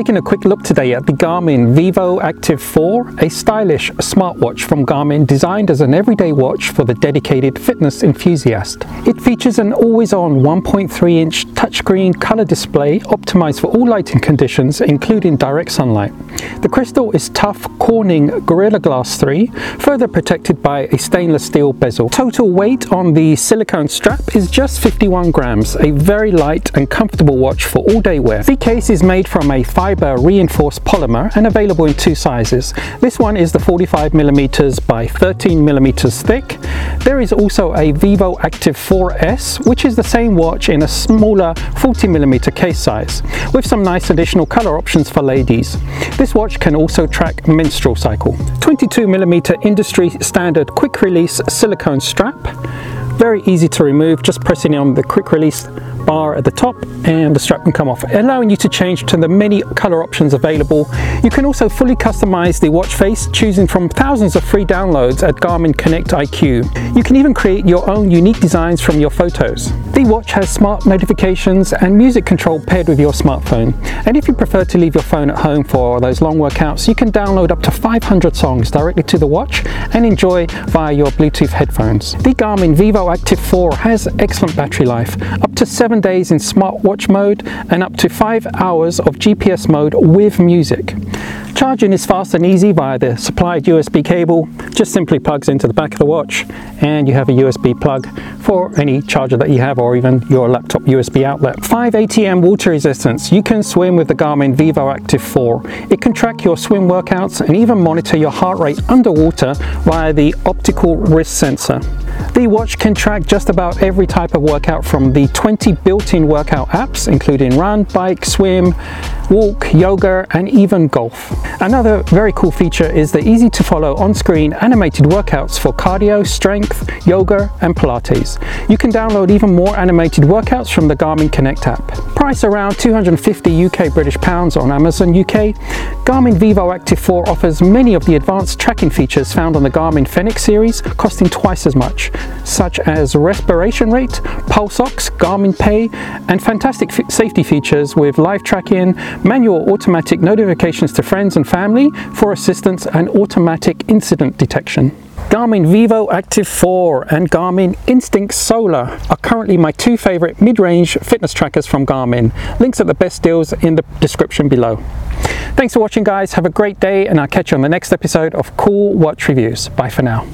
Taking a quick look today at the Garmin Vivoactive 4, a stylish smartwatch from Garmin designed as an everyday watch for the dedicated fitness enthusiast. It features an always-on 1.3 inch touchscreen color display optimized for all lighting conditions including direct sunlight. The crystal is tough Corning Gorilla Glass 3, further protected by a stainless steel bezel. Total weight on the silicone strap is just 51 grams, a very light and comfortable watch for all day wear. The case is made from a fiber reinforced polymer and available in two sizes. This one is the 45 millimeters by 13 millimeters thick. There is also a Vivoactive 4S, which is the same watch in a smaller 40 millimeter case size, with some nice additional color options for ladies. This watch can also track menstrual cycle. 22 millimeter industry standard quick release silicone strap very easy to remove, just pressing on the quick release bar at the top and the strap can come off, allowing you to change to the many color options available. You can also fully customize the watch face, choosing from thousands of free downloads at Garmin Connect IQ. You can even create your own unique designs from your photos. The watch has smart notifications and music control paired with your smartphone. And if you prefer to leave your phone at home for those long workouts, you can download up to 500 songs directly to the watch and enjoy via your Bluetooth headphones. The Garmin Vivoactive 4 has excellent battery life, up to 7 days in smartwatch mode and up to 5 hours of GPS mode with music. Charging is fast and easy via the supplied USB cable, just simply plugs into the back of the watch and you have a USB plug for any charger that you have or even your laptop USB outlet. 5 ATM water resistance. You can swim with the Garmin Vivoactive 4. It can track your swim workouts and even monitor your heart rate underwater via the optical wrist sensor. The watch can track just about every type of workout from the 20 built-in workout apps including run, bike, swim, walk, yoga and even golf. Another very cool feature is the easy to follow on-screen animated workouts for cardio, strength, yoga and Pilates. You can download even more animated workouts from the Garmin Connect app. Price around 250 UK British pounds on Amazon UK, Garmin Vivoactive 4 offers many of the advanced tracking features found on the Garmin Fenix series costing twice as much, such as respiration rate, pulse ox, Garmin Pay and fantastic safety features with live tracking, manual automatic notifications to friends and family for assistance and automatic incident detection. Garmin Vivoactive 4 and Garmin Instinct Solar are currently my two favorite mid-range fitness trackers from Garmin. Links at the best deals in the description below. Thanks for watching guys, have a great day and I'll catch you on the next episode of Cool Watch Reviews. Bye for now.